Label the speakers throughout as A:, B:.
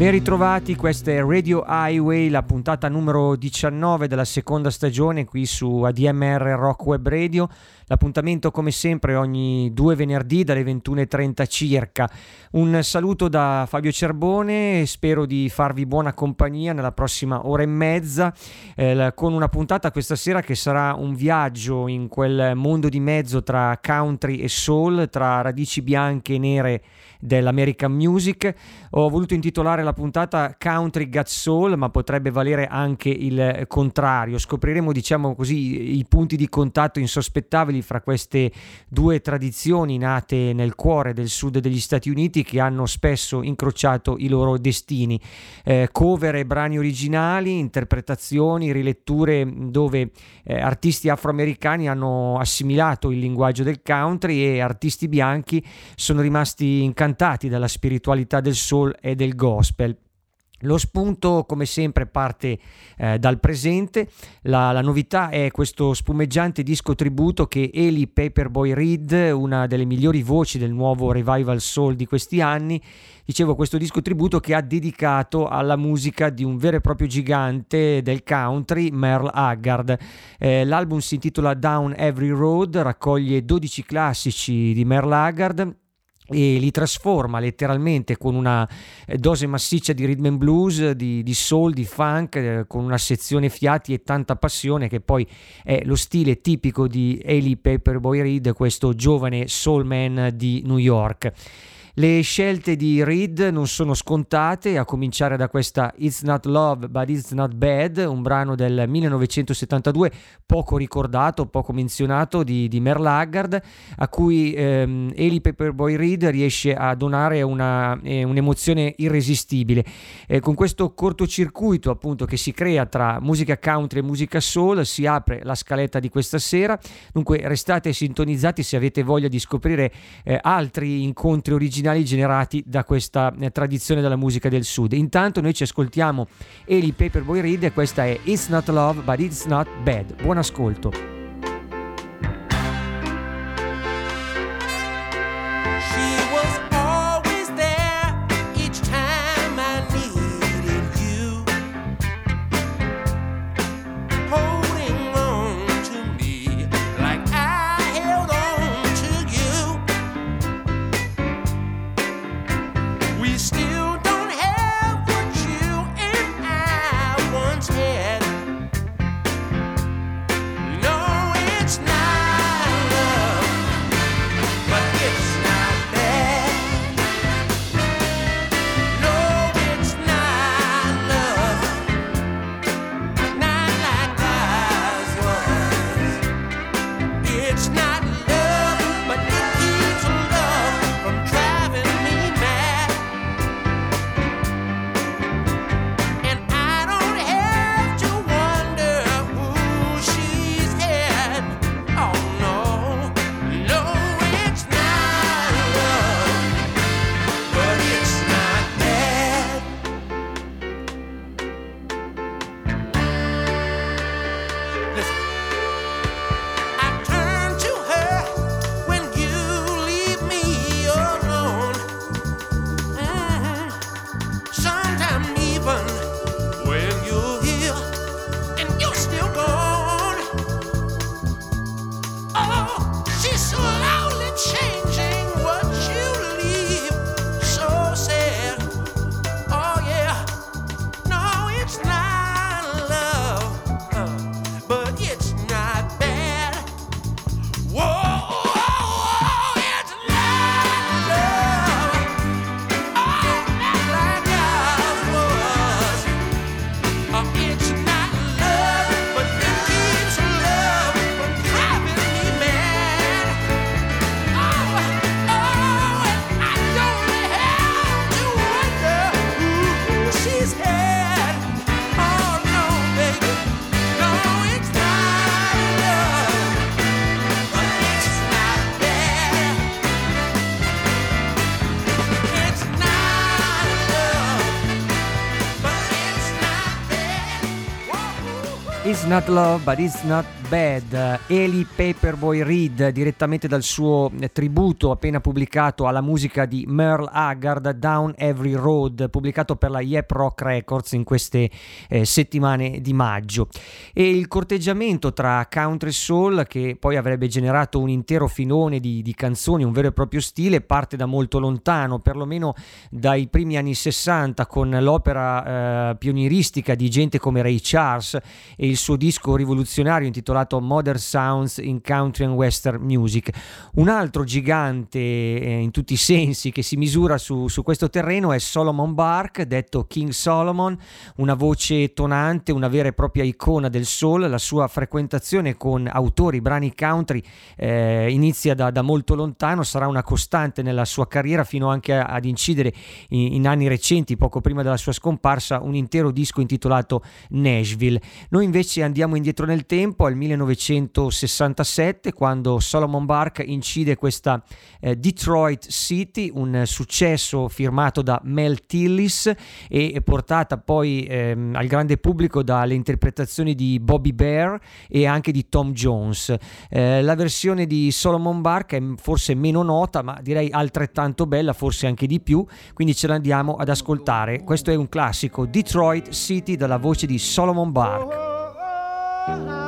A: Ben ritrovati, questa è Radio Highway, la puntata numero 19 della seconda stagione qui su ADMR Rock Web Radio. L'appuntamento come sempre ogni due venerdì dalle 21.30 circa. Un saluto da Fabio Cerbone, spero di farvi buona compagnia nella prossima ora e mezza eh, con una puntata questa sera che sarà un viaggio in quel mondo di mezzo tra country e soul, tra radici bianche e nere dell'American Music. Ho voluto intitolare la puntata Country Got Soul, ma potrebbe valere anche il contrario. Scopriremo, diciamo così, i punti di contatto insospettabili fra queste due tradizioni nate nel cuore del sud degli Stati Uniti che hanno spesso incrociato i loro destini. Eh, cover e brani originali, interpretazioni, riletture dove eh, artisti afroamericani hanno assimilato il linguaggio del country e artisti bianchi sono rimasti incantati incantati dalla spiritualità del soul e del gospel. Lo spunto, come sempre, parte eh, dal presente. La, la, novità è questo spumeggiante disco tributo che Eli Paperboy Reed, una delle migliori voci del nuovo revival soul di questi anni, dicevo, questo disco tributo che ha dedicato alla musica di un vero e proprio gigante del country, Merle Haggard. Eh, l'album si intitola Down Every Road, raccoglie 12 classici di Merle Haggard e li trasforma letteralmente con una eh, dose massiccia di rhythm and blues, di, di soul, di funk, eh, con una sezione fiati e tanta passione che poi è lo stile tipico di Ailey Paperboy Reed, questo giovane soul man di New York. Le scelte di Reed non sono scontate, a cominciare da questa It's Not Love But It's Not Bad, un brano del 1972 poco ricordato, poco menzionato di, di Merle Haggard, a cui ehm, Eli Paperboy Reed riesce a donare una, eh, un'emozione irresistibile. Eh, con questo cortocircuito appunto che si crea tra musica country e musica soul si apre la scaletta di questa sera, dunque restate sintonizzati se avete voglia di scoprire eh, altri incontri originali originali generati da questa eh, tradizione della musica del sud. Intanto noi ci ascoltiamo Eli Paperboy Reed e questa è It's Not Love But It's Not Bad. Buon ascolto. It's not love, but it's not bad. Eli Paperboy Reed, direttamente dal suo eh, tributo appena pubblicato alla musica di Merle Haggard, Down Every Road, pubblicato per la Yep Rock Records in queste eh, settimane di maggio. E il corteggiamento tra country soul, che poi avrebbe generato un intero filone di, di canzoni, un vero e proprio stile, parte da molto lontano, perlomeno dai primi anni 60, con l'opera eh, pionieristica di gente come Ray Charles e il suo disco rivoluzionario intitolato Modern Sounds in Country and Western Music. Un altro gigante eh, in tutti i sensi che si misura su, su questo terreno è Solomon Bark, detto King Solomon, una voce tonante, una vera e propria icona del soul. La sua frequentazione con autori, brani country eh, inizia da, da, molto lontano, sarà una costante nella sua carriera fino anche a, ad incidere in, in anni recenti, poco prima della sua scomparsa, un intero disco intitolato Nashville. Noi invece andiamo indietro nel tempo al 1967 quando Solomon Bark incide questa eh, Detroit City, un successo firmato da Mel Tillis e portata poi ehm, al grande pubblico dalle interpretazioni di Bobby Bear e anche di Tom Jones. Eh, la versione di Solomon Bark è forse meno nota ma direi altrettanto bella, forse anche di più, quindi ce l'andiamo ad ascoltare. Questo è un classico Detroit City dalla voce di Solomon Bark.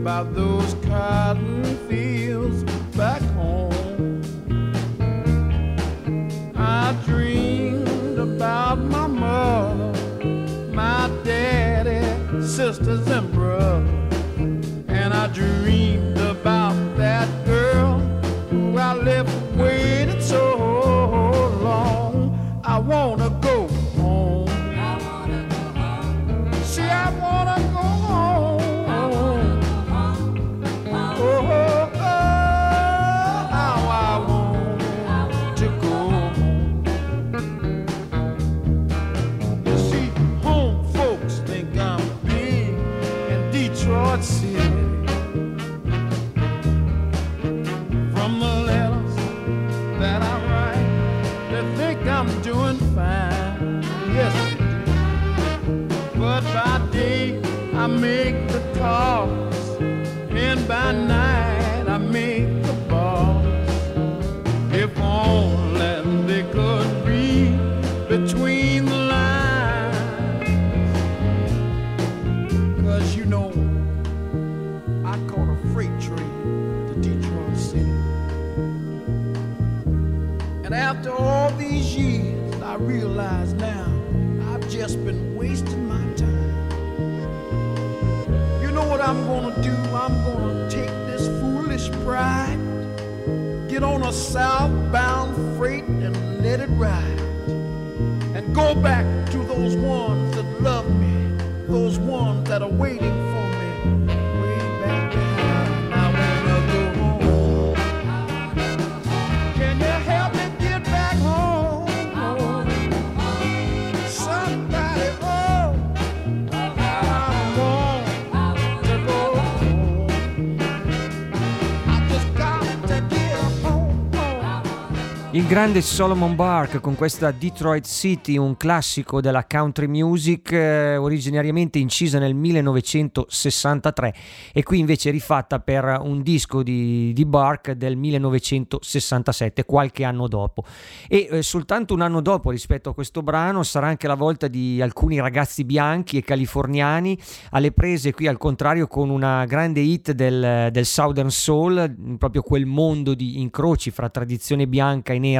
A: About those cotton fields back home. I dreamed about my mother, my daddy sisters and brothers. And I dreamed about that girl who I left waiting grande Solomon Bark con questa Detroit City, un classico della country music, eh, originariamente incisa nel 1963 e qui invece rifatta per un disco di, di Bark del 1967, qualche anno dopo. E eh, soltanto un anno dopo rispetto a questo brano sarà anche la volta di alcuni ragazzi bianchi e californiani alle prese qui al contrario con una grande hit del, del Southern Soul, proprio quel mondo di incroci fra tradizione bianca e nera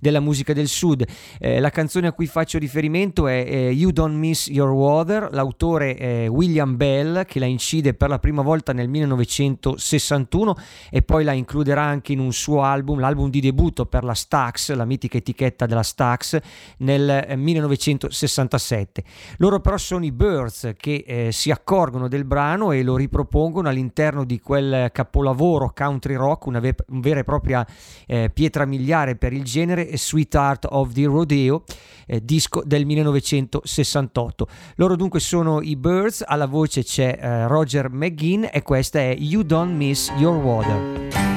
A: della musica del sud. Eh, la canzone a cui faccio riferimento è eh, You Don't Miss Your Water, l'autore è William Bell che la incide per la prima volta nel 1961 e poi la includerà anche in un suo album, l'album di debutto per la Stax, la mitica etichetta della Stax, nel eh, 1967. Loro però sono i Birds che eh, si accorgono del brano e lo ripropongono all'interno di quel capolavoro country rock, una ve- vera e propria eh, pietra miliare per il il genere Sweetheart of the Rodeo, eh, disco del 1968. Loro dunque sono i Birds, alla voce c'è eh, Roger McGinn e questa è You Don't Miss Your Water.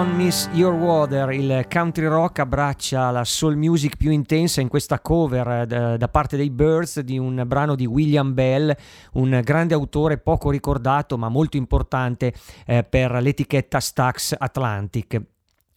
A: Don't Miss Your Water, il country rock abbraccia la soul music più intensa in questa cover eh, da, parte dei Birds di un brano di William Bell, un grande autore poco ricordato ma molto importante eh, per l'etichetta Stax Atlantic.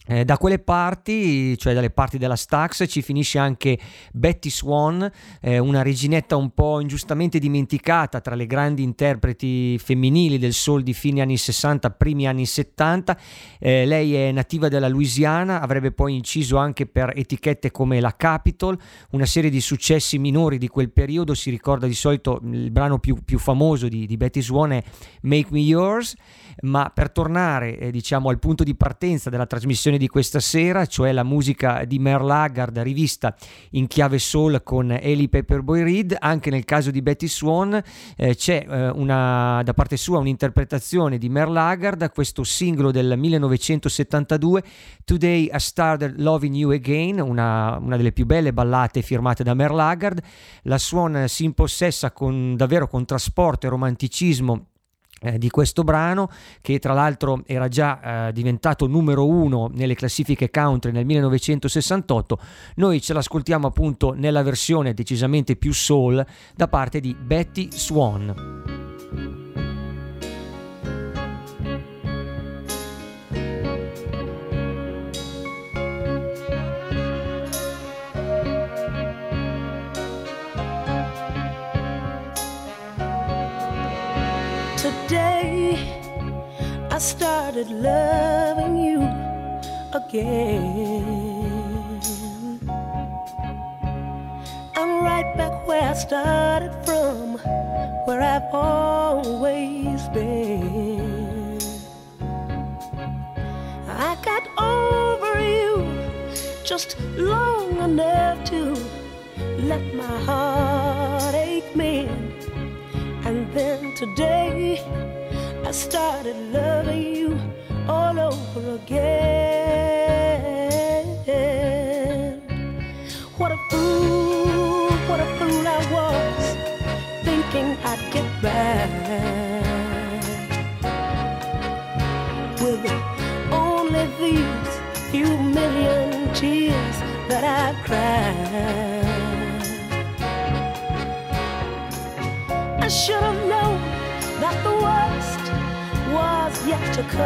A: Eh, da quelle parti, cioè dalle parti della Stax, ci finisce anche Betty Swan, eh, una reginetta un po' ingiustamente dimenticata tra le grandi interpreti femminili del soul di fine anni 60, primi anni 70. Eh, lei è nativa della Louisiana, avrebbe poi inciso anche per etichette come la Capitol, una serie di successi minori di quel periodo. Si ricorda di solito il brano più, più famoso di, di Betty Swan è Make Me Yours, ma per tornare eh, diciamo al punto di partenza della trasmissione selezione di questa sera, cioè la musica di Merle Haggard rivista in chiave soul con Ellie Paperboy Reed. Anche nel caso di Betty Swan eh, c'è eh, una, da parte sua un'interpretazione di Merle Haggard, questo singolo del 1972, Today I Started Loving You Again, una, una delle più belle ballate firmate da Merle Haggard. La Swan si impossessa con, davvero con trasporto e romanticismo eh, di questo brano che tra l'altro era già eh, diventato numero uno nelle classifiche country nel 1968 noi ce l'ascoltiamo appunto nella versione decisamente più soul da parte di Betty Swan
B: I started loving you again. I'm right back where I started from, where I've always been. I got over you just long enough to let my heart ache mend. And then today, started loving you all over again. What a fool, what a fool I was, thinking I'd get back with only these few million tears that I've cried. I should to come,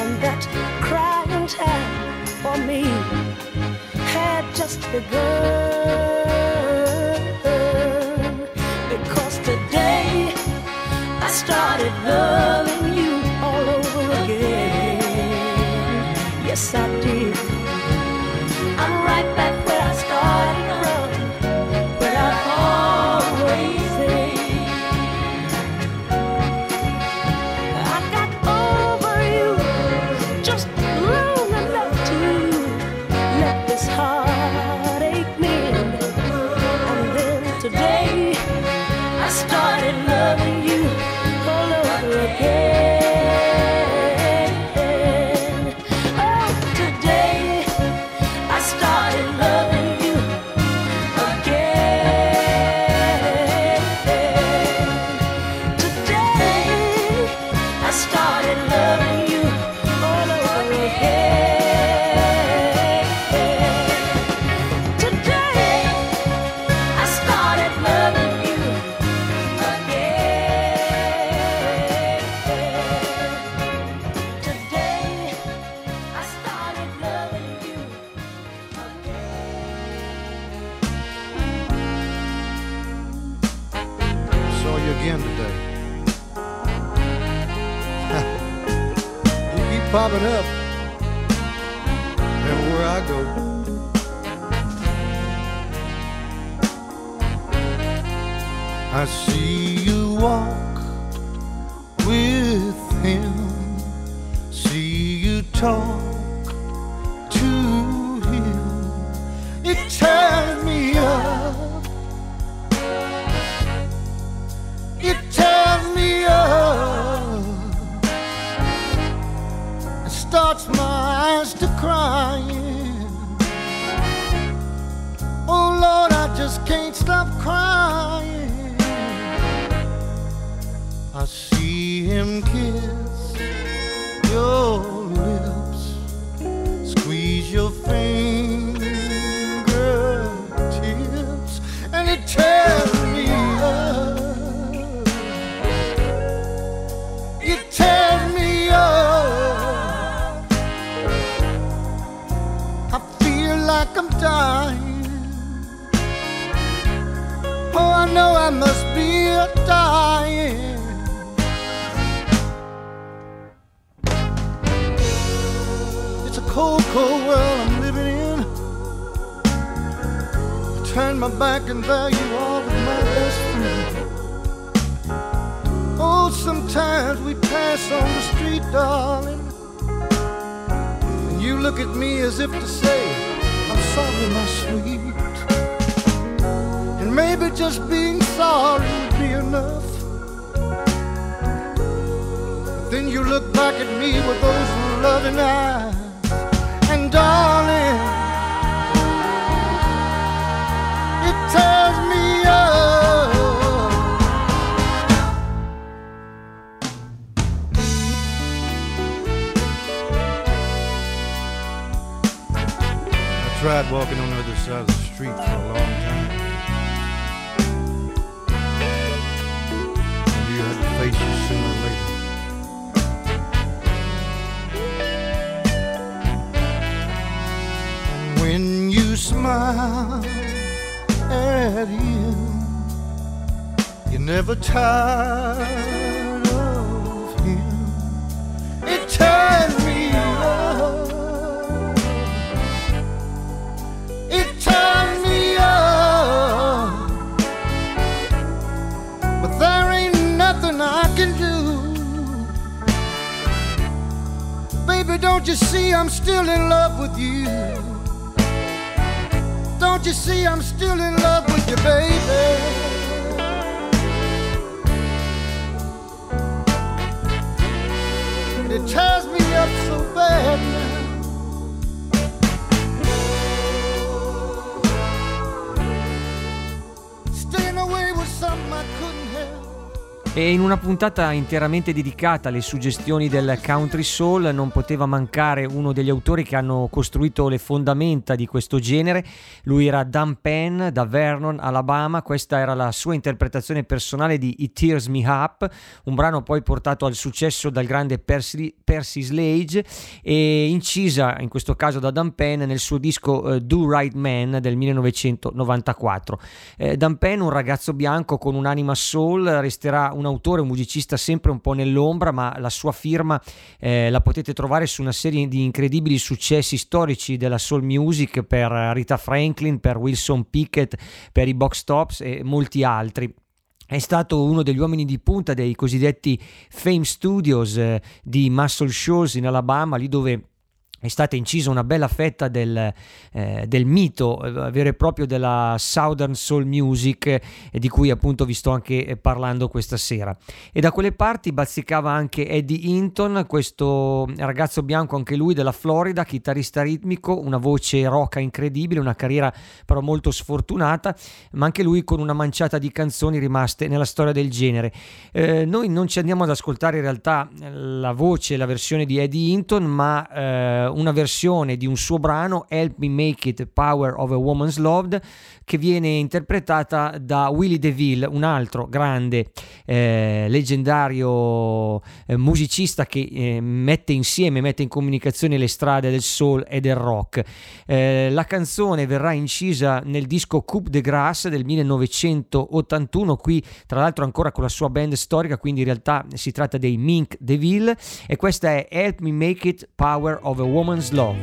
B: and that crying time for me had just begun. Because today I started loving
C: see you walk with him, see you talk to him. It tears me up. It tears me up. It starts my eyes to crying. My back and value all with my best friend. Oh, sometimes we pass on the street, darling. And you look at me as if to say, I'm sorry, my sweet. And maybe just being sorry would be enough. But then you look back at me with those loving eyes. And darling, Walking on the other side of the street for a long time. Knew you had to face you sooner or later. And when you smile at him, you're never tired don't you see I'm still in love with you? Don't you see I'm still in love with you, baby? It tears me up so bad
A: E in una puntata interamente dedicata alle suggestioni del country soul non poteva mancare uno degli autori che hanno costruito le fondamenta di questo genere. Lui era Dan Penn da Vernon, Alabama. Questa era la sua interpretazione personale di It Tears Me Up, un brano poi portato al successo dal grande Percy, Percy Slade e incisa in questo caso da Dan Penn nel suo disco eh, Do Right Man del 1994. Eh, Dan Penn, un ragazzo bianco con un'anima soul, resterà un autore, un musicista sempre un po' nell'ombra, ma la sua firma eh, la potete trovare su una serie di incredibili successi storici della soul music per Rita Franklin, per Wilson Pickett, per i Box Tops e molti altri. È stato uno degli uomini di punta dei cosiddetti Fame Studios eh, di Muscle Shoals in Alabama, lì dove è stata incisa una bella fetta del, eh, del mito eh, vero e proprio della Southern Soul Music eh, di cui appunto vi sto anche eh, parlando questa sera. E da quelle parti bazzicava anche Eddie Hinton questo ragazzo bianco anche lui della Florida chitarrista ritmico una voce roca incredibile una carriera però molto sfortunata ma anche lui con una manciata di canzoni rimaste nella storia del genere. Noi non ci andiamo ad ascoltare in realtà la voce la versione di Eddie Hinton ma una versione di un suo brano Help Me Make It Power of a Woman's Love che viene interpretata da Willie DeVille un altro grande eh, leggendario eh, musicista che eh, mette insieme mette in comunicazione le strade del soul e del rock. Eh, la canzone verrà incisa nel disco Coupe de Grasse del 1981 qui tra l'altro ancora con la sua band storica quindi in realtà si tratta dei Mink DeVille e questa è Help Me Make It Power of a Woman's Love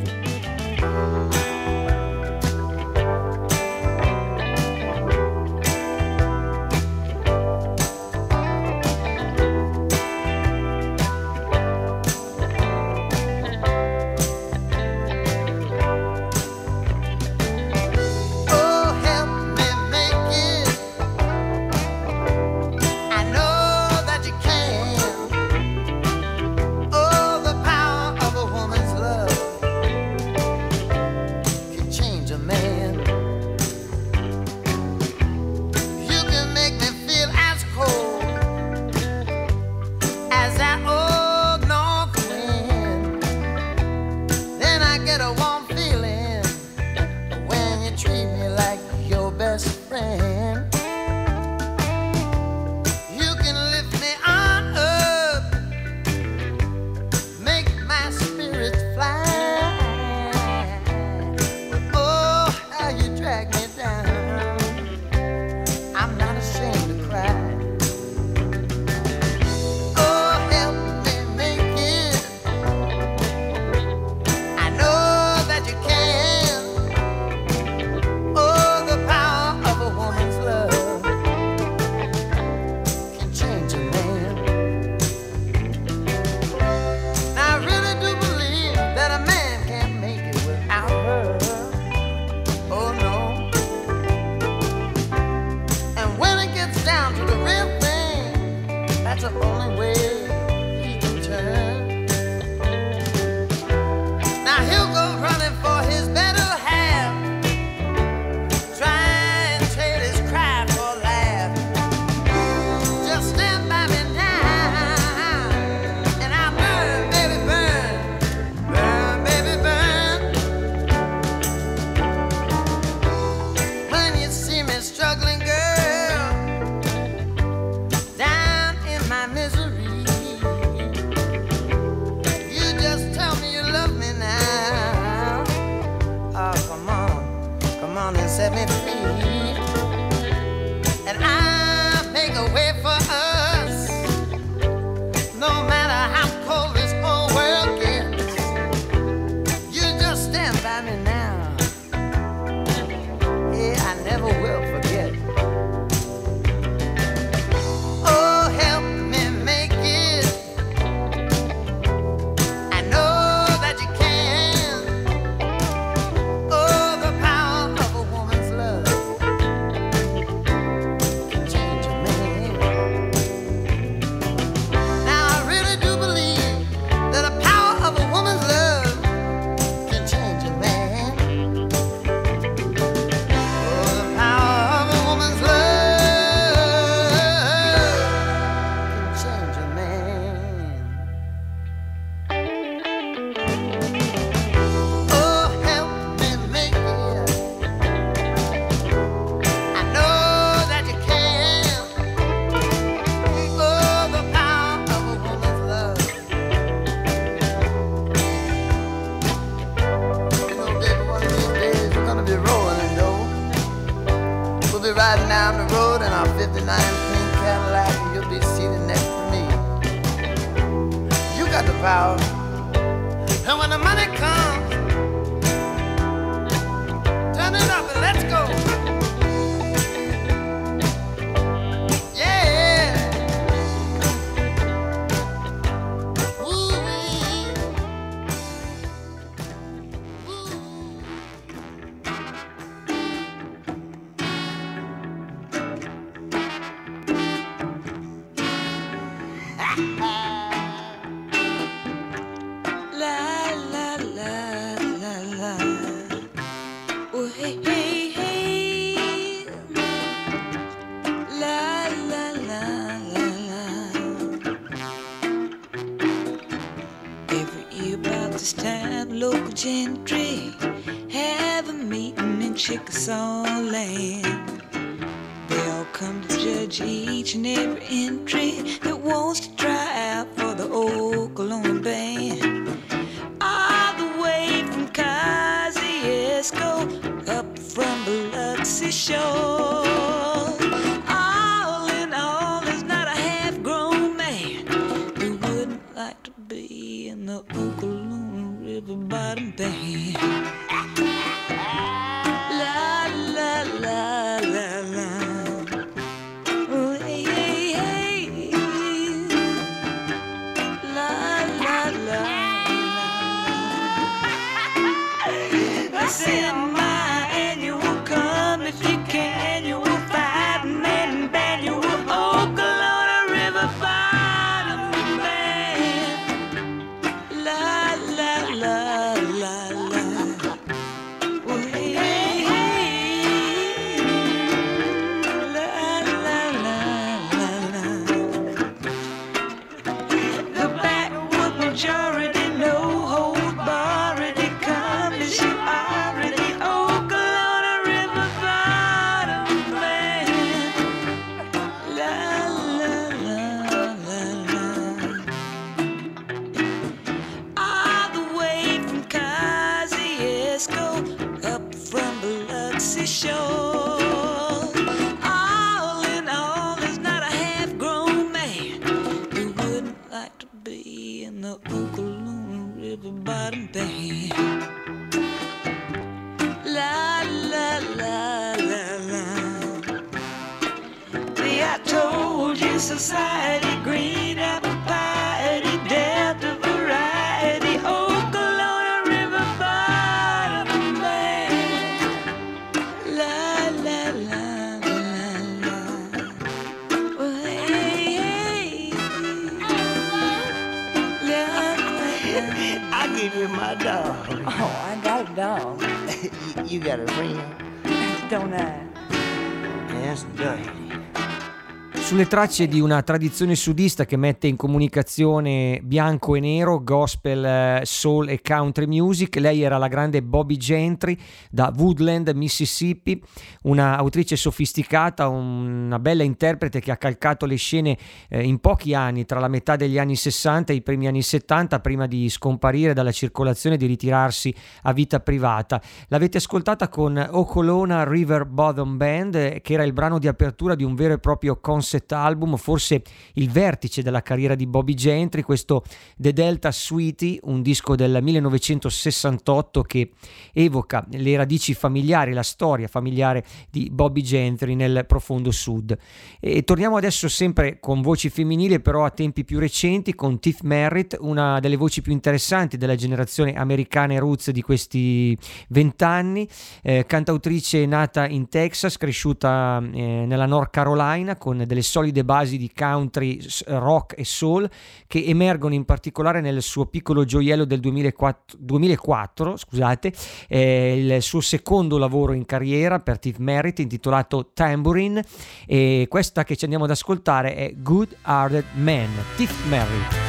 A: tracce di una tradizione sudista che mette in comunicazione bianco e nero, gospel, eh, soul e country music, lei era la grande Bobby Gentry da Woodland, Mississippi, una autrice sofisticata, una bella interprete che ha calcato le scene eh, in pochi anni, tra la metà degli anni 60 e i primi anni 70, prima di scomparire dalla circolazione e di ritirarsi a vita privata. L'avete ascoltata con Okolona River Bottom Band, eh, che era il brano di apertura di un vero e proprio concept album, forse il vertice della carriera di Bobby Gentry, questo The Delta Sweetie, un disco del 1968 che evoca le radici familiari, la storia familiare di Bobby Gentry nel profondo sud. E torniamo adesso sempre con voci femminili, però a tempi più recenti, con Tiff Merritt, una delle voci più interessanti della generazione americana e roots di questi vent'anni, eh, cantautrice nata in Texas, cresciuta eh, nella North Carolina con delle solide basi di country, rock e soul che emergono in particolare nel suo piccolo gioiello del 2004, 2004 scusate, eh, il suo secondo lavoro in carriera per Tiff Merritt intitolato Tambourine e questa che ci andiamo ad ascoltare è Good Hearted Man, Tiff Merritt.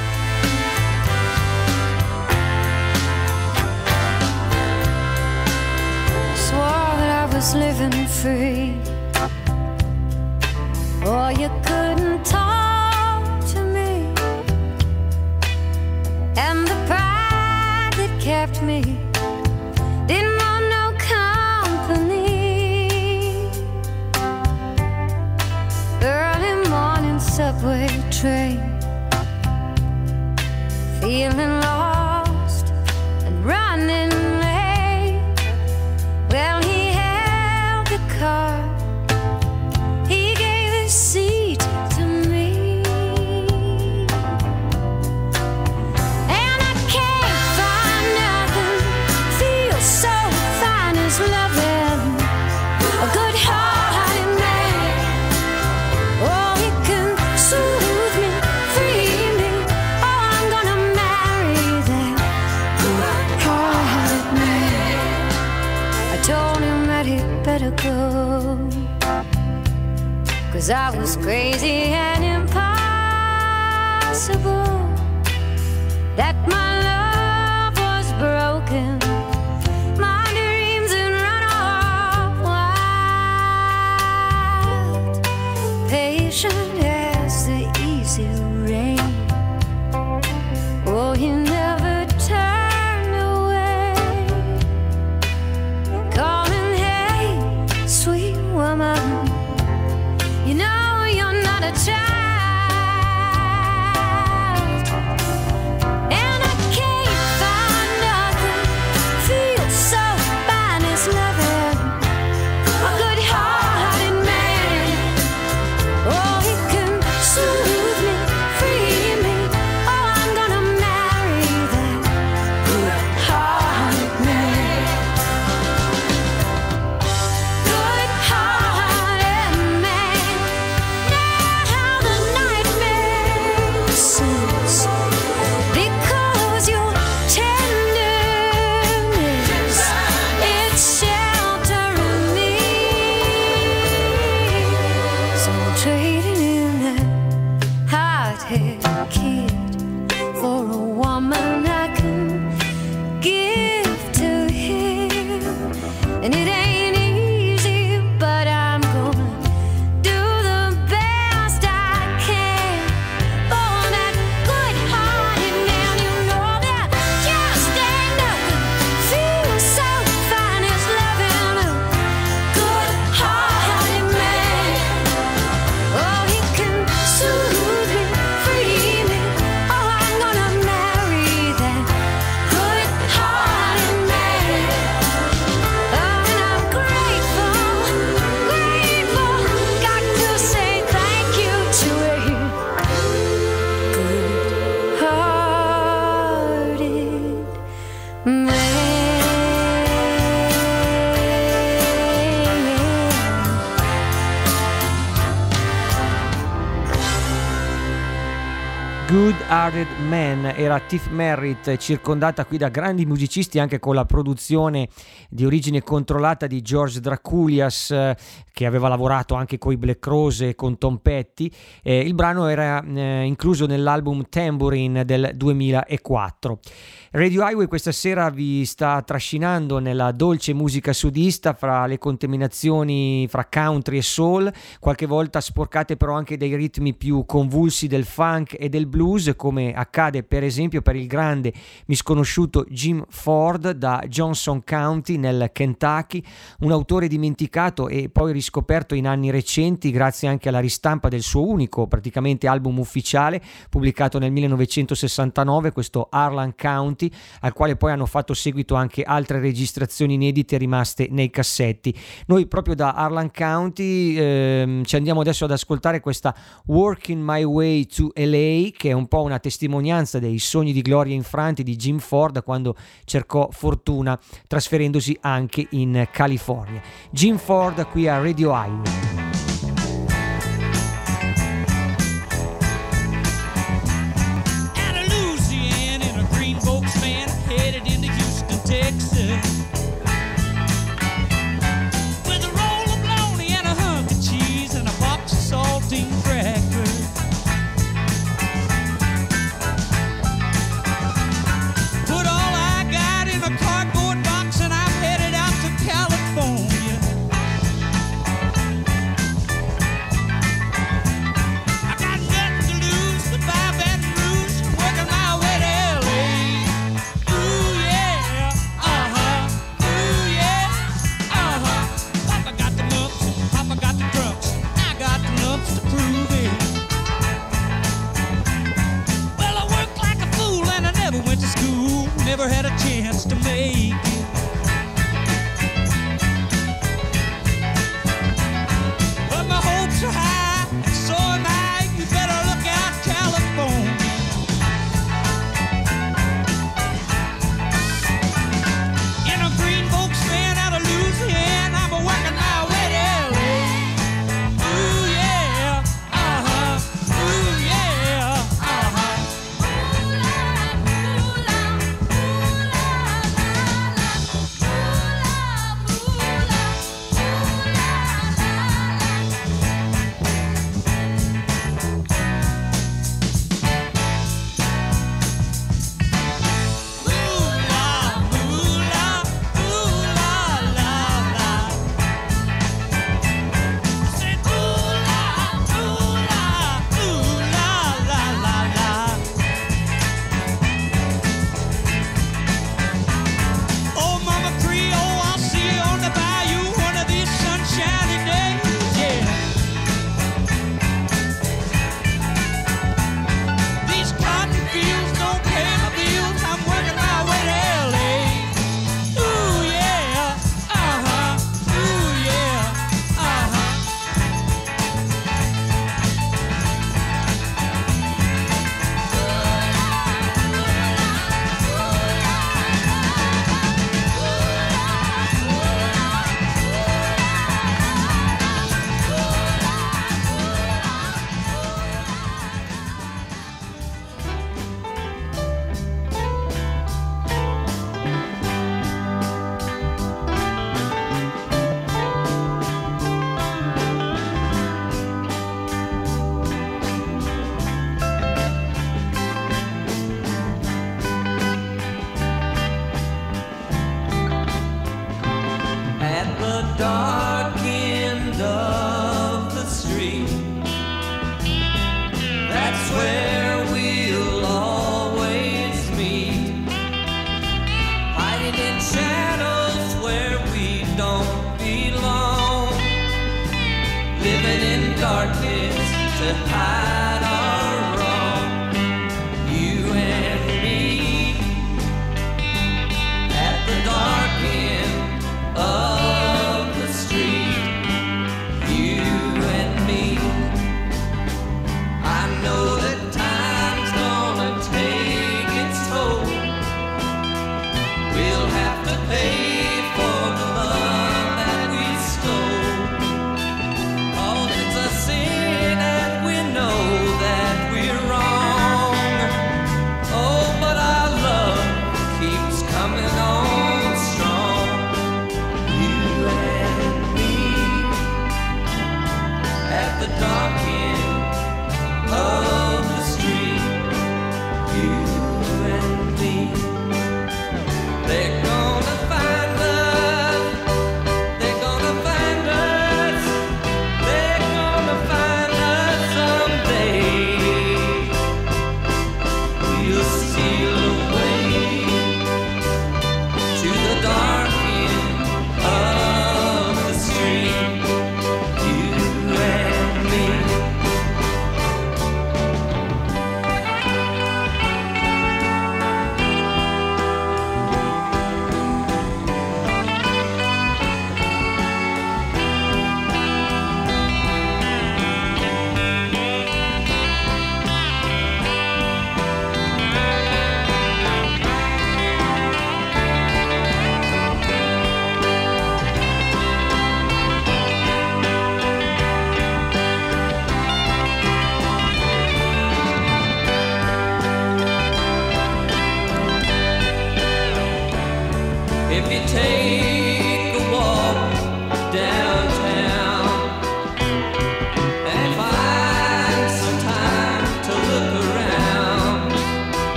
D: living free. Or you couldn't talk to me. And the pride that kept me didn't want no company. Early morning subway train. Feeling lost Cause I was crazy
A: Hearted Man era Tiff Merritt, circondata qui da grandi musicisti anche con la produzione di origine controllata di George Draculias eh, che aveva lavorato anche con i Black Rose e con Tom Petty. Eh, il brano era eh, incluso nell'album Tambourine del 2004. Radio Highway questa sera vi sta trascinando nella dolce musica sudista fra le contaminazioni fra country e soul, qualche volta sporcate però anche dei ritmi più convulsi del funk e del blues, come accade per esempio per il grande misconosciuto Jim Ford da Johnson County nel Kentucky, un autore dimenticato e poi riscoperto in anni recenti grazie anche alla ristampa del suo unico praticamente album ufficiale pubblicato nel 1969, questo Harlan County al quale poi hanno fatto seguito anche altre registrazioni inedite rimaste nei cassetti. Noi proprio da Harlan County ehm, ci andiamo adesso ad ascoltare questa Working My Way to LA, che è un po' una testimonianza dei sogni di gloria infranti di Jim Ford quando cercò fortuna trasferendosi anche in California. Jim Ford qui a Radio Highway.
E: never had a chance.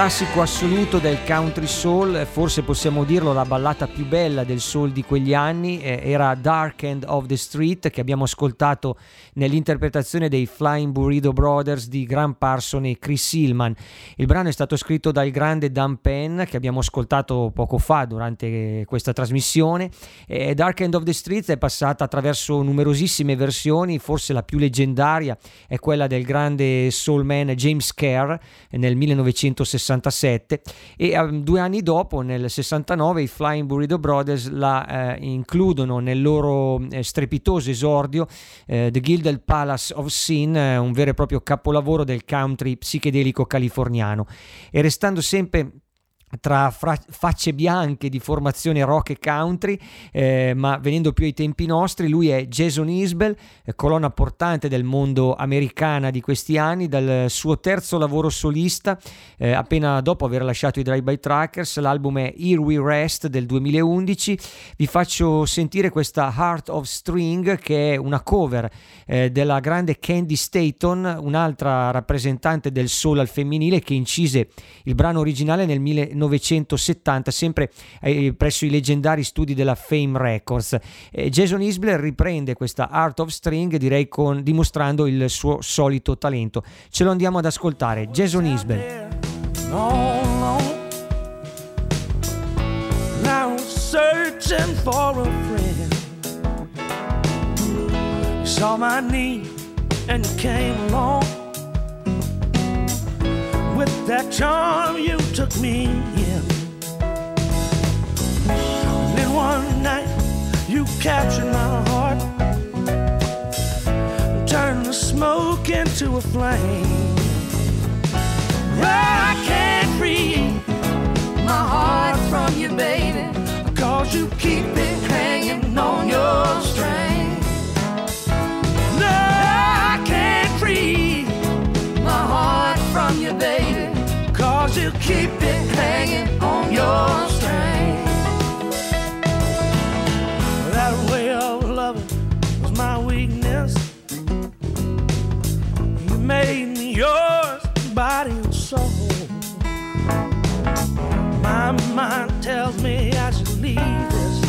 A: Classico assoluto del country soul, forse possiamo dirlo la ballata più bella del soul di quegli anni, eh, era Dark End of the Street che abbiamo ascoltato nell'interpretazione dei Flying Burrito Brothers di Grant Parson e Chris Hillman. Il brano è stato scritto dal grande Dan Penn che abbiamo ascoltato poco fa durante questa trasmissione. E Dark End of the Street è passata attraverso numerosissime versioni, forse la più leggendaria è quella del grande soulman James Kerr nel 1967 e eh, due anni dopo nel 69 i Flying Burrito Brothers la eh, includono nel loro eh, strepitoso esordio eh, The Gilded Palace of Sin eh, un vero e proprio capolavoro del country psichedelico californiano. E restando sempre tra fra- facce bianche di formazione rock e country, eh, ma venendo più ai tempi nostri, lui è Jason Isbell, eh, colonna portante del mondo americana di questi anni, dal suo terzo lavoro solista, eh, appena dopo aver lasciato i Drive-By Trackers, l'album è Here We Rest del 2011, vi faccio sentire questa Heart of String che è una cover eh, della grande Candy Staton, un'altra rappresentante del soul al femminile che incise il brano originale nel 1970 sempre eh, presso i leggendari studi della Fame Records. Eh, Jason Isbell riprende questa Art of String direi con, dimostrando il suo solito talento. Ce lo andiamo ad ascoltare. Jason Isbell.
F: all alone. And I was searching for a friend. You saw my need and came along. With that charm, you took me in. And then one night, you captured my heart. Turned the smoke into a flame. I can't free my heart from you, baby. Cause you keep it hanging on your string. No, I can't free my heart from you, baby. Cause keep it hanging on your string. That way of loving was my weakness. You made me yours, body and soul. My mind tells me I should leave this,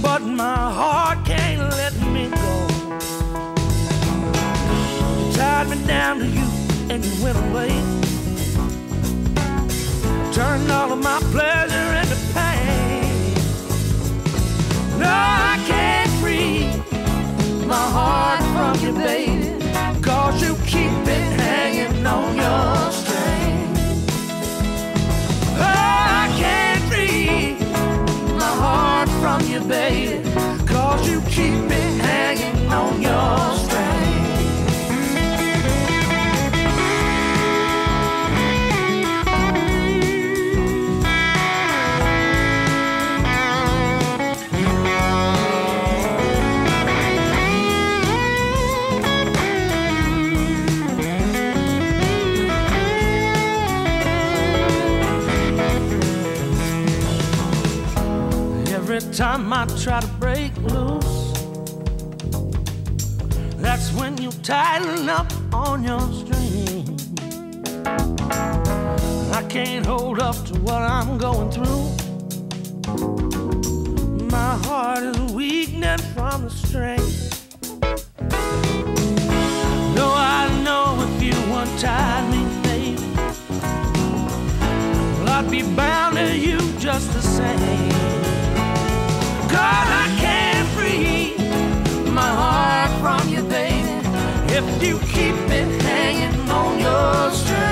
F: but my heart can't let me go. You tied me down to you and you went away. Turned all of my pleasure into pain. No, I can't free my heart from you, baby. Cause you keep I try to break loose, that's when you tighten up on your string. I can't hold up to what I'm going through. My heart is weakening from the strain. No, I know if you untied me, baby, well, I'd be bound to you just the same. Cause I can't free my heart from you, baby. If you keep it hanging on your string.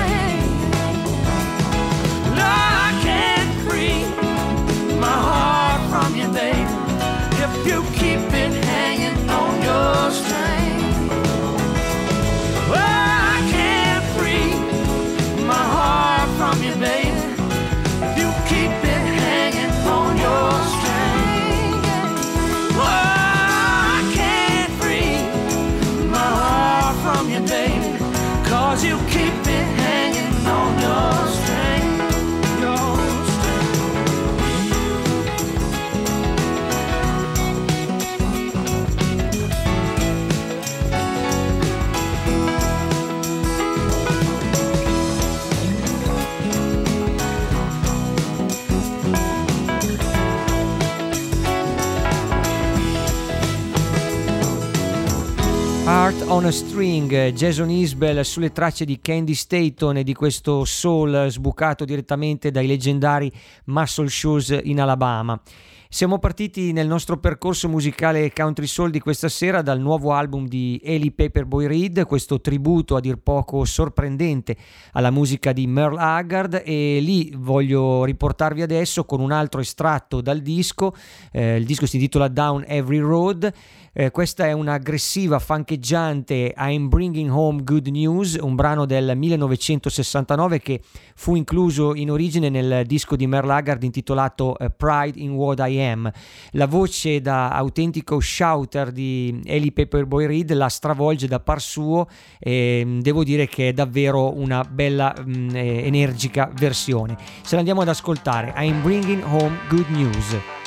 G: on a String, Jason Isbell sulle tracce di Candy Staton e di questo soul sbucato direttamente dai leggendari Muscle Shoes in Alabama. Siamo partiti nel nostro percorso musicale country soul di questa sera dal nuovo album di Eli Paperboy Reed, questo tributo a dir poco sorprendente alla musica di Merle Haggard e lì voglio riportarvi adesso con un altro estratto dal disco, eh, il disco si intitola Down Every Road eh, questa è un'aggressiva fancheggiante I'm Bringing Home Good News, un brano del 1969 che fu incluso in origine nel disco di Merlagard Haggard intitolato eh, Pride in What I Am. La voce da autentico shouter di Ellie Paperboy Reed la stravolge da par suo e mm, devo dire che è davvero una bella mh, mm, energica versione. Se la andiamo ad ascoltare, I'm Bringing Home Good News.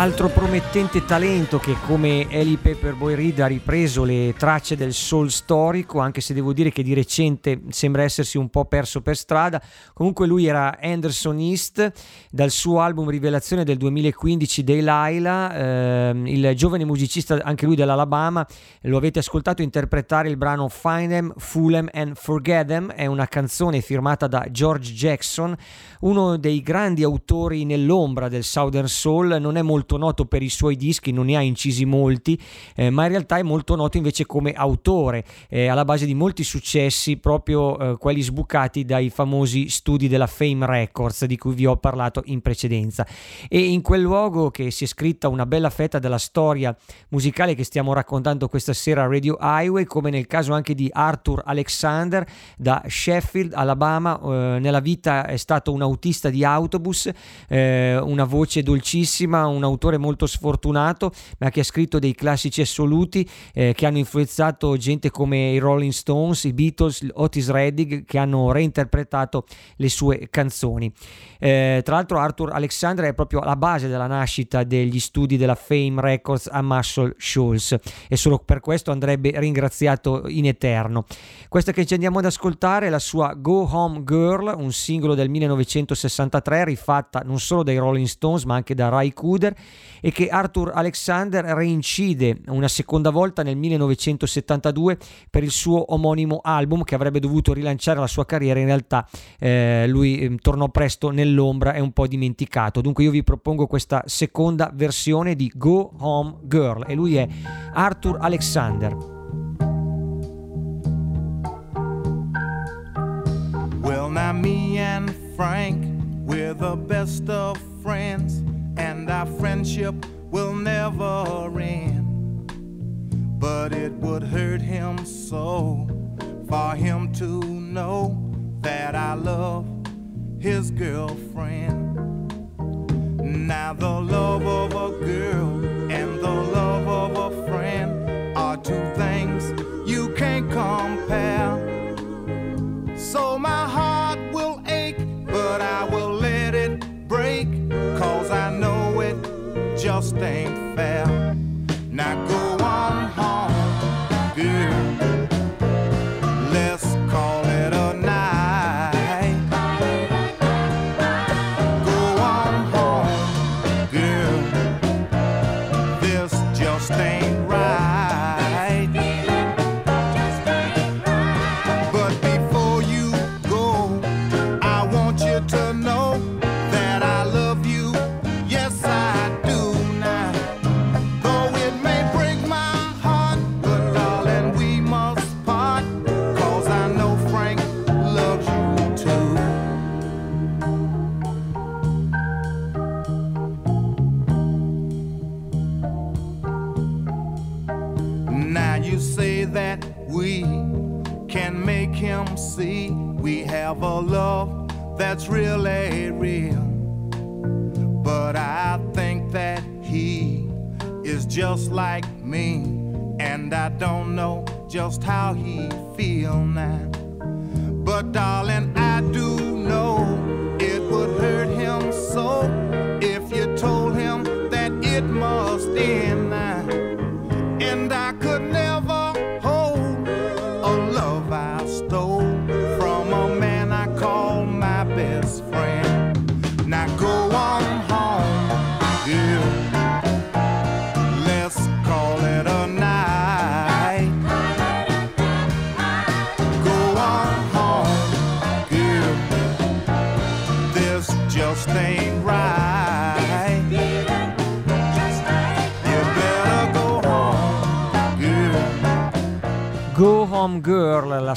A: Altro promettente talento che come Ellie Pepperboy Reed ha ripreso le tracce del soul storico, anche se devo dire che di recente sembra essersi un po' perso per strada. Comunque lui era Anderson East, dal suo album Rivelazione del 2015 Delilah, ehm, il giovane musicista anche lui dell'Alabama, lo avete ascoltato interpretare il brano Find Them, Fool Them and Forget Them, è una canzone firmata da George Jackson, uno dei grandi autori nell'ombra del Southern Soul, non è molto noto per i suoi dischi, non ne ha incisi molti, eh, ma in realtà è molto noto invece come autore, eh, alla base di molti successi, proprio eh, quelli sbucati dai famosi studi della Fame Records di cui vi ho parlato in precedenza. E in quel luogo che si è scritta una bella fetta della storia musicale che stiamo raccontando questa sera a Radio Highway, come nel caso anche di Arthur Alexander da Sheffield, Alabama, eh, nella vita è stato un autista di autobus, eh, una voce dolcissima, un autore molto sfortunato, ma che ha scritto dei classici assoluti eh, che hanno influenzato gente come i Rolling Stones, i Beatles, Otis Redding, che hanno reinterpretato le sue canzoni. Eh, tra l'altro Arthur Alexander è proprio la base della nascita degli studi della Fame Records a Muscle Shoals e solo per questo andrebbe ringraziato in eterno. Questa che ci andiamo ad ascoltare è la sua Go Home Girl, un singolo del 1963 rifatta non solo dai Rolling Stones ma anche da Ray Cooder e che Arthur Alexander reincide una seconda volta nel 1972 per il suo omonimo album che avrebbe dovuto rilanciare la sua carriera. In realtà eh, lui eh, tornò presto nell'ombra e un po' dimenticato. Dunque io vi propongo questa seconda versione di Go Home Girl e lui è Arthur Alexander.
H: Well, now me and Frank, we're the best of friends, and our friendship will never end. But it would hurt him so for him to know that I love his girlfriend. Now, the love of a girl and the love of a friend are two things you can't compare. So my heart will ache, but I will just ain't fair. Now go just how he feel now.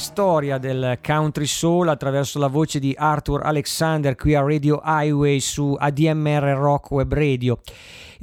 A: Storia del country soul attraverso la voce di Arthur Alexander qui a Radio Highway su ADMR Rock Web Radio.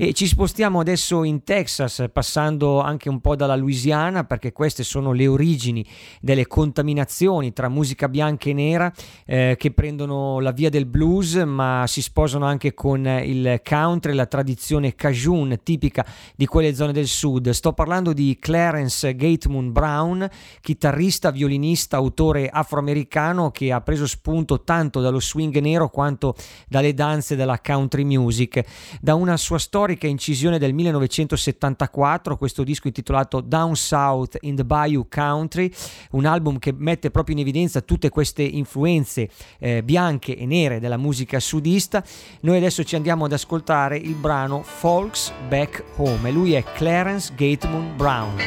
A: E ci spostiamo adesso in Texas, passando anche un po' dalla Louisiana, perché queste sono le origini delle contaminazioni tra musica bianca e nera eh, che prendono la via del blues, ma si sposano anche con il country, la tradizione cajun tipica di quelle zone del sud. Sto parlando di Clarence Gatemoon Brown, chitarrista, violinista, autore afroamericano che ha preso spunto tanto dallo swing nero quanto dalle danze della country music. Da una sua storia storica incisione del 1974, questo disco intitolato Down South in the Bayou Country, un album che mette proprio in evidenza tutte queste influenze eh, bianche e nere della musica sudista. Noi adesso ci andiamo ad ascoltare il brano Folks Back Home e lui è Clarence Gateman Brown.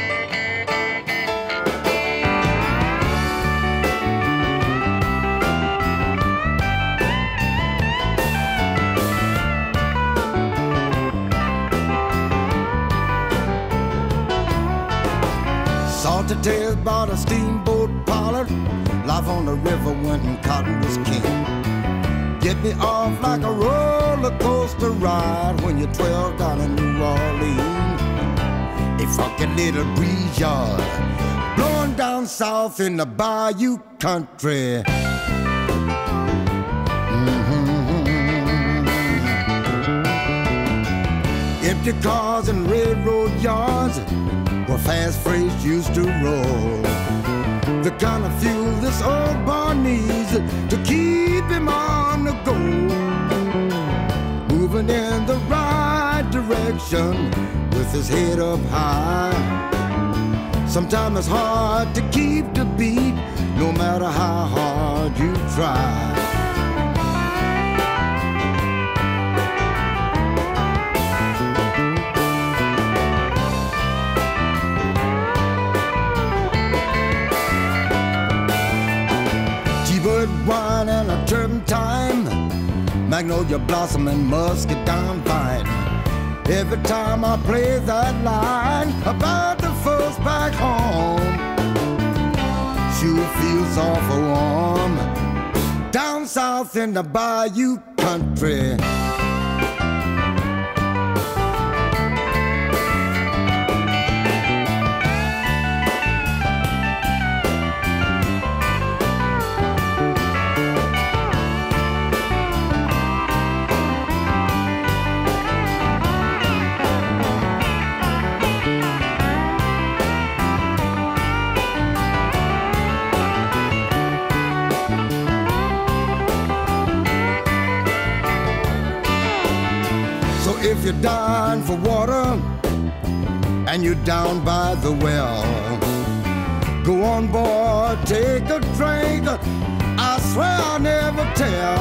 C: Salty tales about a steamboat pilot. Life on the river when cotton was king. Get me off like a roller coaster ride when you're 12 down in New Orleans. A funky little breeze yard blowing down south in the bayou country. Mhm. Empty cars and railroad yards where fast freight used to roll. The kind of fuel this old bar needs to keep him on the go. Moving in the right direction with his head up high. Sometimes it's hard to keep the beat, no matter how hard you try. Magnolia blossom and muscadine vine. Every time I play that line about the folks back home, she feels awful warm. Down south in the bayou country. Down for water and you're down by the well, go on board, take a drink. I swear I'll never tell.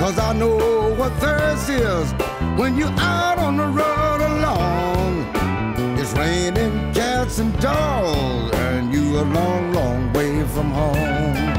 C: Cause I know what thirst is when you're out on the road alone. It's raining cats and dogs, and you a long, long way from home.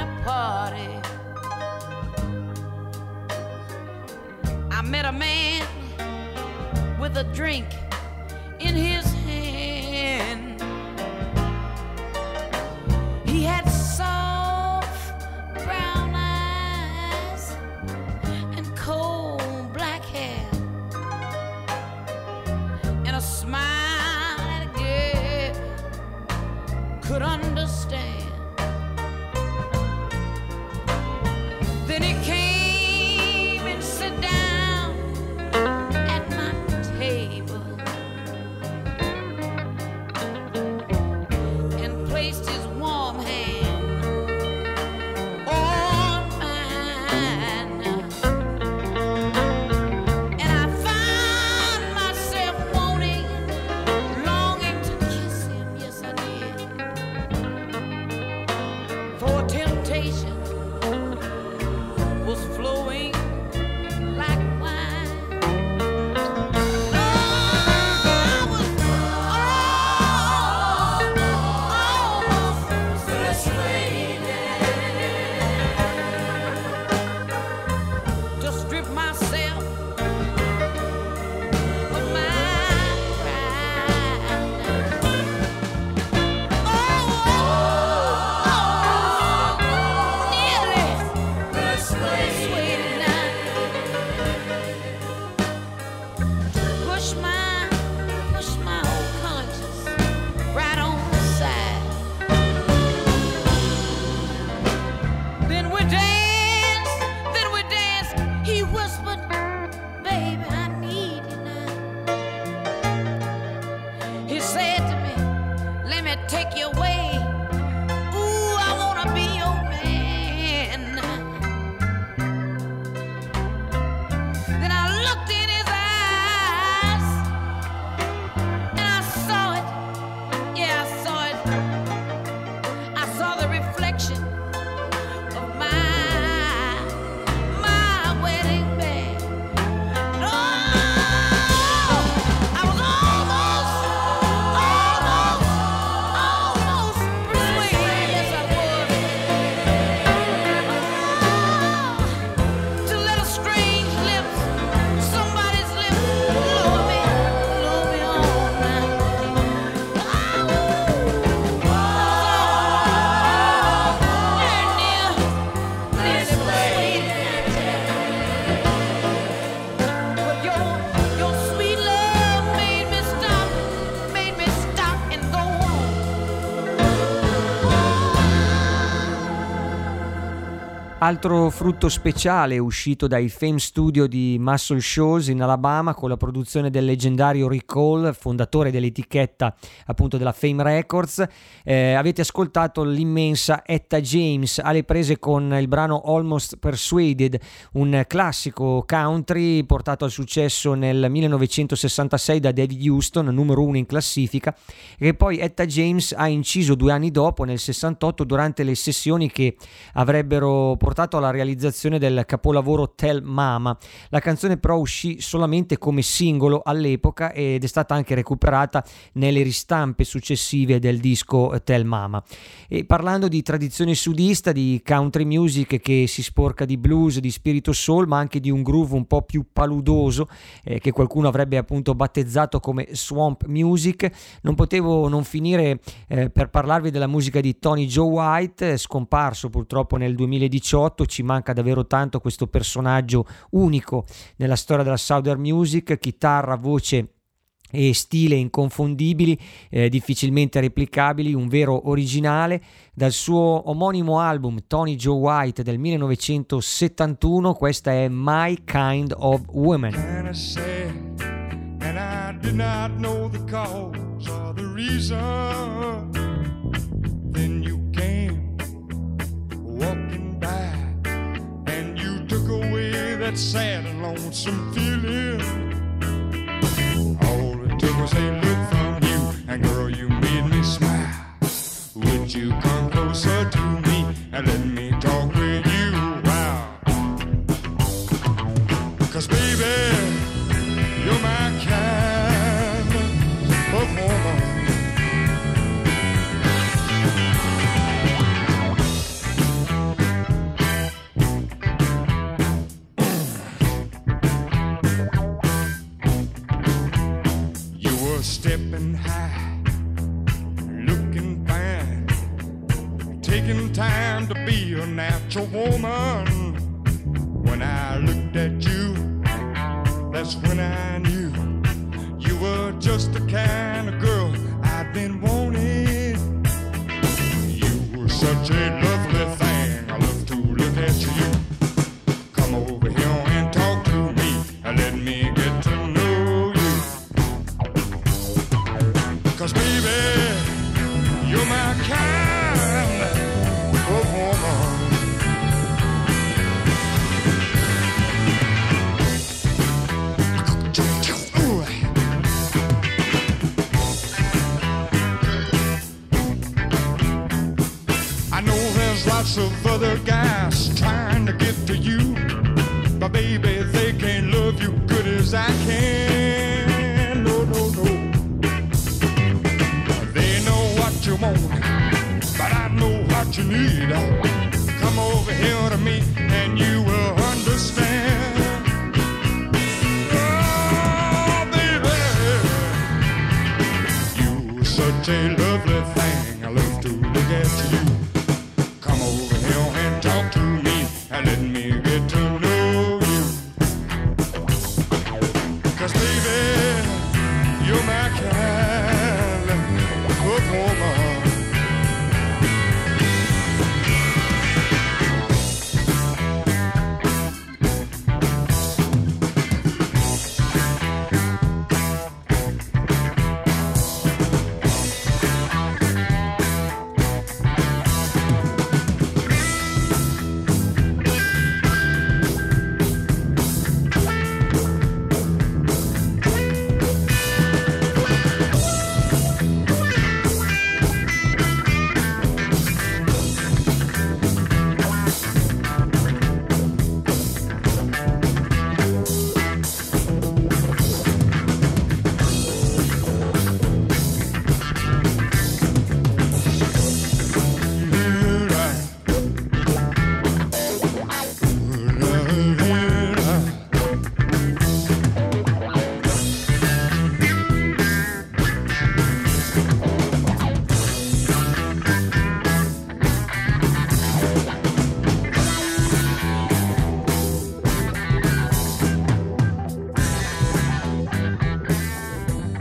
I: At a party, I met a man with a drink in his
A: Altro frutto speciale uscito dai Fame Studio di Muscle Shoals in Alabama con la produzione del leggendario Rick Hall, fondatore dell'etichetta appunto della Fame Records. Eh, avete ascoltato l'immensa Etta James alle prese con il brano Almost Persuaded, un classico country portato al successo nel 1966 da David Houston, numero uno in classifica, che poi Etta James ha inciso due anni dopo, nel 68, durante le sessioni che avrebbero portato alla realizzazione del capolavoro Tell Mama. La canzone però uscì solamente come singolo all'epoca ed è stata anche recuperata nelle ristampe successive del disco Tell Mama. E parlando di tradizione sudista, di country music che si sporca di blues, di spirito soul, ma anche di un groove un po' più paludoso eh, che qualcuno avrebbe appunto battezzato come swamp music, non potevo non finire eh, per parlarvi della musica di Tony Joe White, scomparso purtroppo nel 2018 ci manca davvero tanto questo personaggio unico nella storia della Southern Music, chitarra, voce e stile inconfondibili, eh, difficilmente replicabili, un vero originale. Dal suo omonimo album Tony Joe White del 1971, questa è My Kind of Woman.
J: Then you came walking by, away that sad and lonesome feeling. All it took was a look from you, and girl, you made me smile. Would you come closer to me stepping high, looking fine, taking time to be a natural woman. When I looked at you, that's when I knew you were just the kind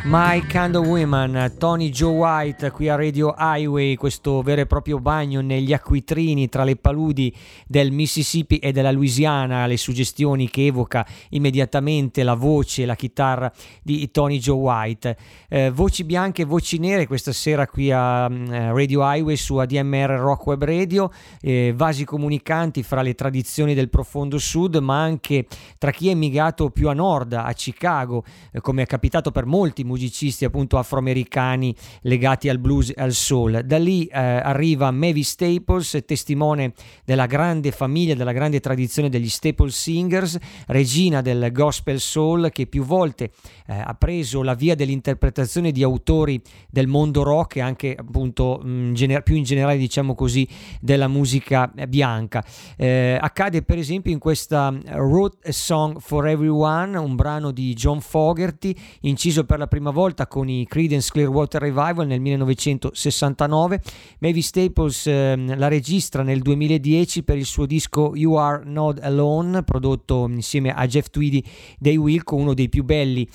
J: My Kind of
A: Women, Tony Joe White qui a Radio Highway, questo vero e proprio bagno negli acquitrini tra le paludi del Mississippi e della Louisiana, le suggestioni che evoca immediatamente la voce, la chitarra di Tony Joe White. Eh, voci bianche e voci nere questa sera qui a mm, Radio Highway su ADMR Rock Web Radio, eh, vasi comunicanti fra le tradizioni del profondo sud, ma anche tra chi è emigrato più a nord, a Chicago, eh, come è capitato per molti musicisti appunto afroamericani legati al blues e al soul. Da lì eh, arriva Mavis Staples, testimone della grande famiglia, della grande tradizione degli Staples Singers, regina del gospel soul che più volte eh, ha preso la via dell'interpretazione di autori del mondo rock e anche appunto mh, gener- più in generale diciamo così della musica bianca. Eh, accade per esempio in questa a Song for Everyone, un brano di John Fogerty inciso per la prima volta con i Creedence Clearwater Revival nel 1969. Mavis Staples eh, la registra nel 2010 per il suo disco You Are Not Alone, prodotto insieme a Jeff Tweedy dei Wilco, uno dei più belli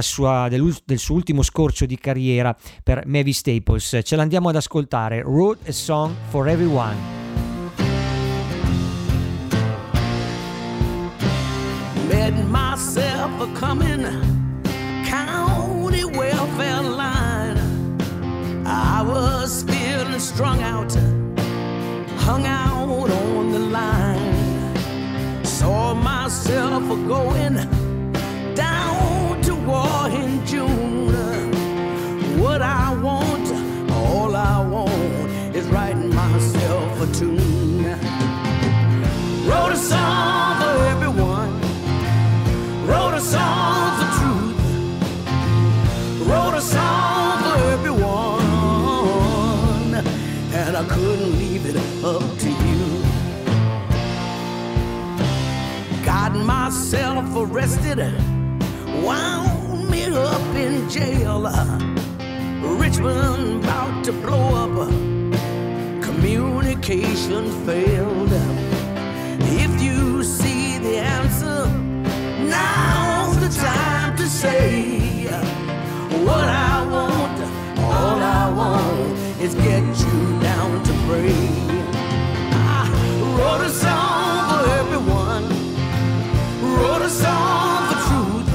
A: sua, del, suo ultimo scorcio di carriera per Mavis Staples. Ce l'andiamo ad ascoltare. Wrote a Song for Everyone.
K: Met myself a coming welfare line. I was feeling strung out, hung out on the line. Saw myself going down to war in June. What I want, all I want, is writing myself a tune. Wrote a song for everyone. Wrote a song a song for everyone. And I couldn't leave it up to you. Got myself arrested. Wound me up in jail. Richmond about to blow up. Communication failed. If you see the answer, now's the time to say is get you down to pray. I wrote a song for everyone. Wrote a song for truth.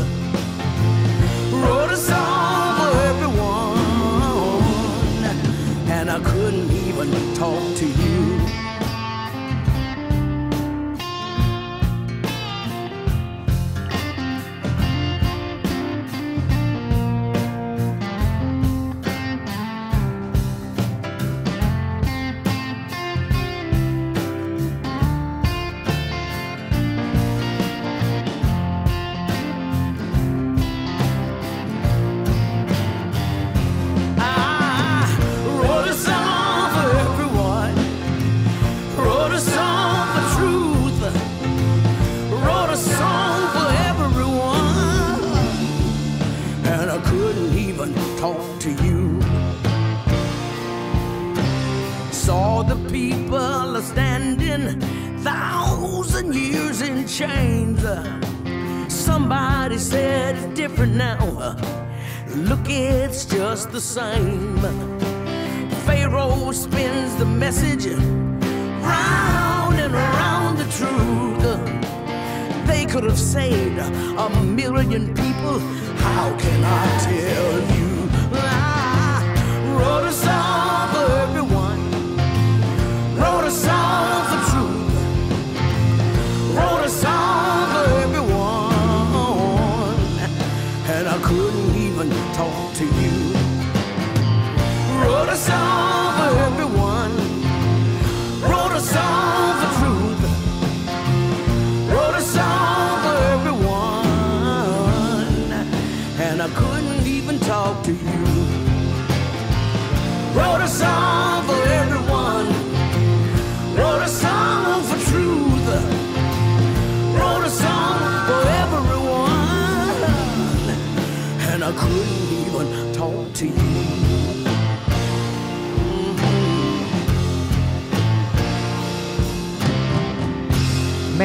K: Wrote a song for everyone. And I couldn't even talk to you.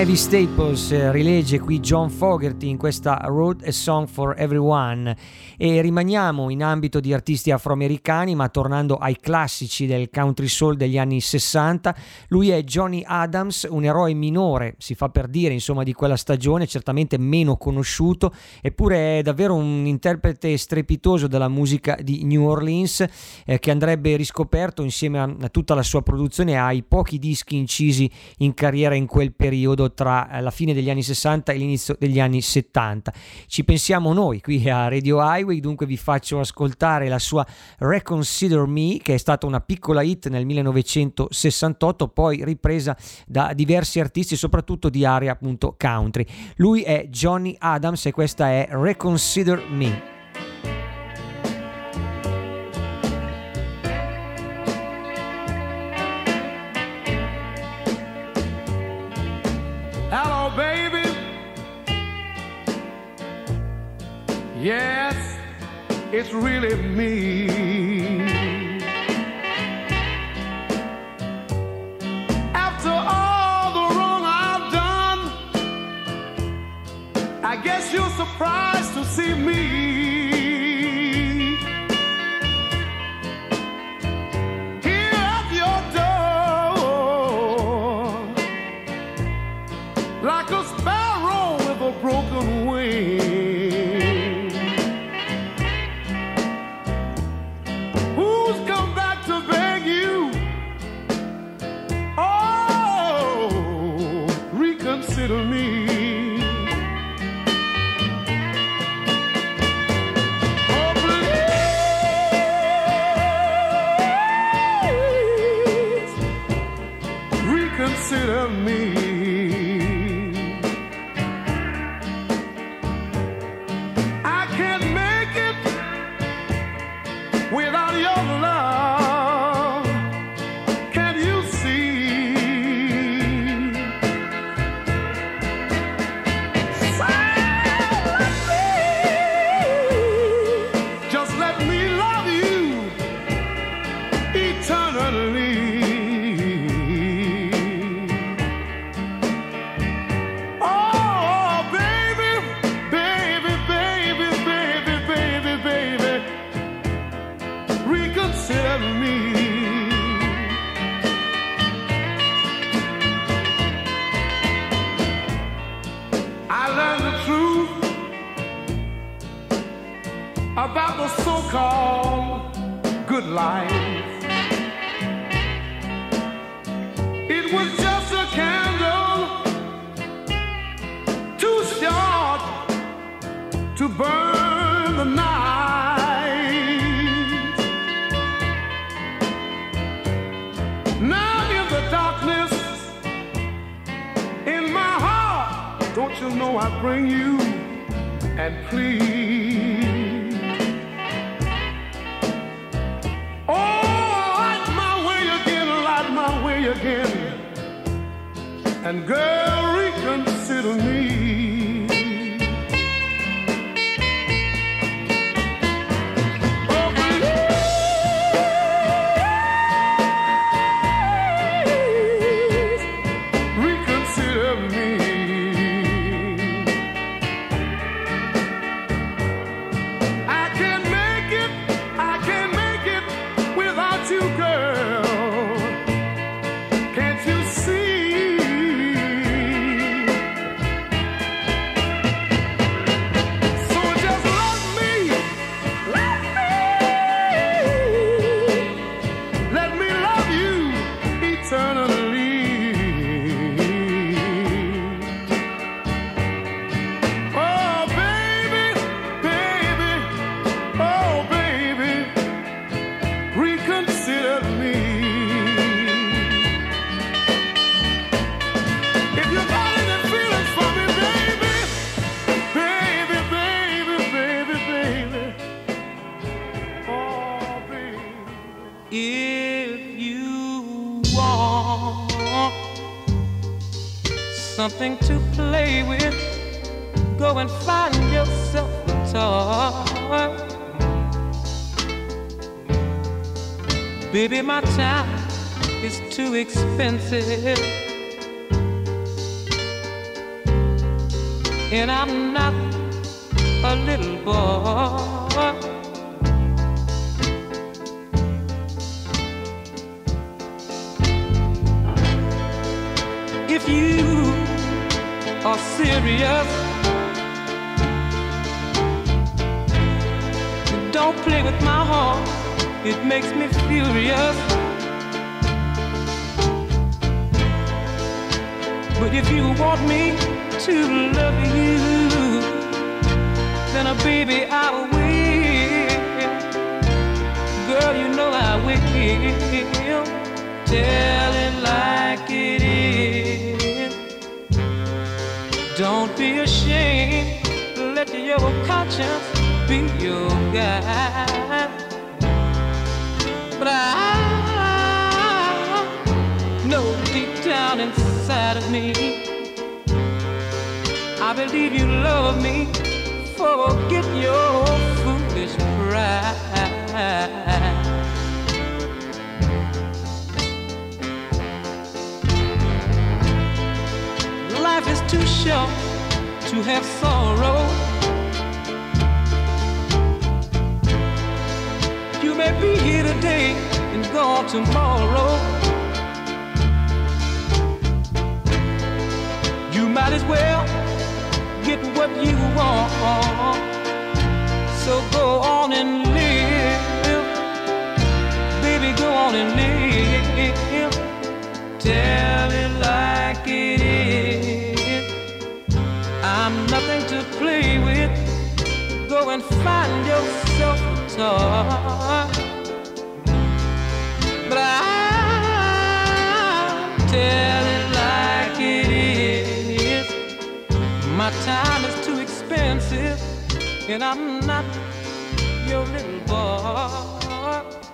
A: Mavis Staples eh, rilegge qui John Fogerty in questa Wrote a Song for Everyone e rimaniamo in ambito di artisti afroamericani ma tornando ai classici del country soul degli anni 60 lui è Johnny Adams un eroe minore si fa per dire insomma di quella stagione certamente meno conosciuto eppure è davvero un interprete strepitoso della musica di New Orleans eh, che andrebbe riscoperto insieme a, a tutta la sua produzione ai pochi dischi incisi in carriera in quel periodo tra eh, la fine degli anni 60 e l'inizio degli anni 70 ci pensiamo noi qui a Radio Highway dunque vi faccio ascoltare la sua Reconsider Me che è stata una piccola hit nel 1968 poi ripresa da diversi artisti soprattutto di area appunto country. Lui è Johnny Adams e questa è Reconsider Me.
L: Yes, it's really me. After all the wrong I've done, I guess you're surprised to see me. You know I bring you and plead. Oh, light my way again, light my way again. And girl, reconsider me.
E: Too expensive. and I'm not a little boy. If you are serious, don't play with my heart, it makes me furious. Want me to love you, then, uh, baby, I will. Girl, you know I will. Tell it like it is. Don't be ashamed. Let your conscience be your guide. But I know deep down inside of me, I believe you love me. Forget your foolish pride. Life is too short to have sorrow. You may be here today and gone tomorrow. You might as well get what you want. So go on and live. Baby, go on and live. Tell it like it is. I'm nothing to play with. Go and find yourself a toy. But I tell My time is too expensive, and I'm not your little boy.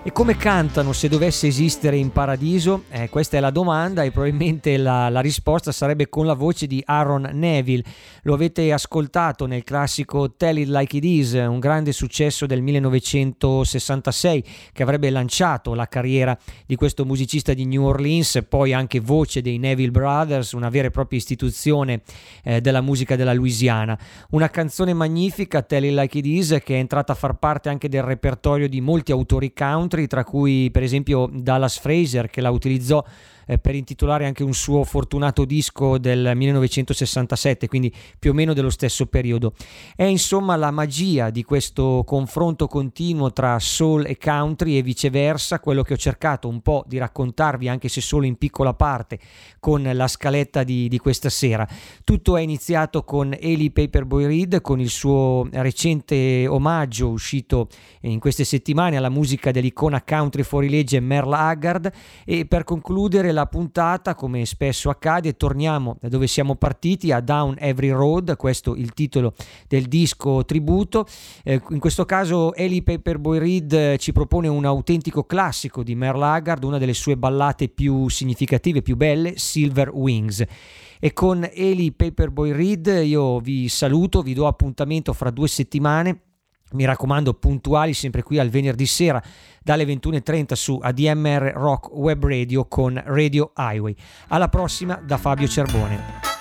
A: E come cantano se dovesse esistere in paradiso? Eh, questa è la domanda e probabilmente la, la risposta sarebbe con la voce di Aaron Neville. Lo avete ascoltato nel classico Tell It Like It Is, un grande successo del 1966 che avrebbe lanciato la carriera di questo musicista di New Orleans, poi anche voce dei Neville Brothers, una vera e propria istituzione eh, della musica della Louisiana. Una canzone magnifica, Tell It Like It Is, che è entrata a far parte anche del repertorio di molti autori country, tra cui per esempio Dallas Fraser che la utilizzò eh, per intitolare anche un suo fortunato disco del 1967, quindi più o meno dello stesso periodo. È insomma la magia di questo confronto continuo tra soul e country e viceversa, quello che ho cercato un po' di raccontarvi, anche se solo in piccola parte, con la scaletta di, di questa sera. Tutto è iniziato con Eli Paperboy Reed, con il suo recente omaggio uscito in queste settimane alla musica dell'icona country fuorilegge Merle Haggard e per concludere la puntata, come spesso accade, torniamo da dove siamo partiti a Down Every Road, questo il titolo del disco tributo. Eh, in questo caso Eli Paperboy Reed eh, ci propone un autentico classico di Merle Haggard, una delle sue ballate più significative, più belle, Silver Wings. E con Eli Paperboy Reed io vi saluto, vi do appuntamento fra due settimane mi raccomando puntuali sempre qui al venerdì sera dalle 21.30 su ADMR Rock Web Radio con Radio Highway. Alla prossima da Fabio Cerbone.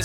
G: You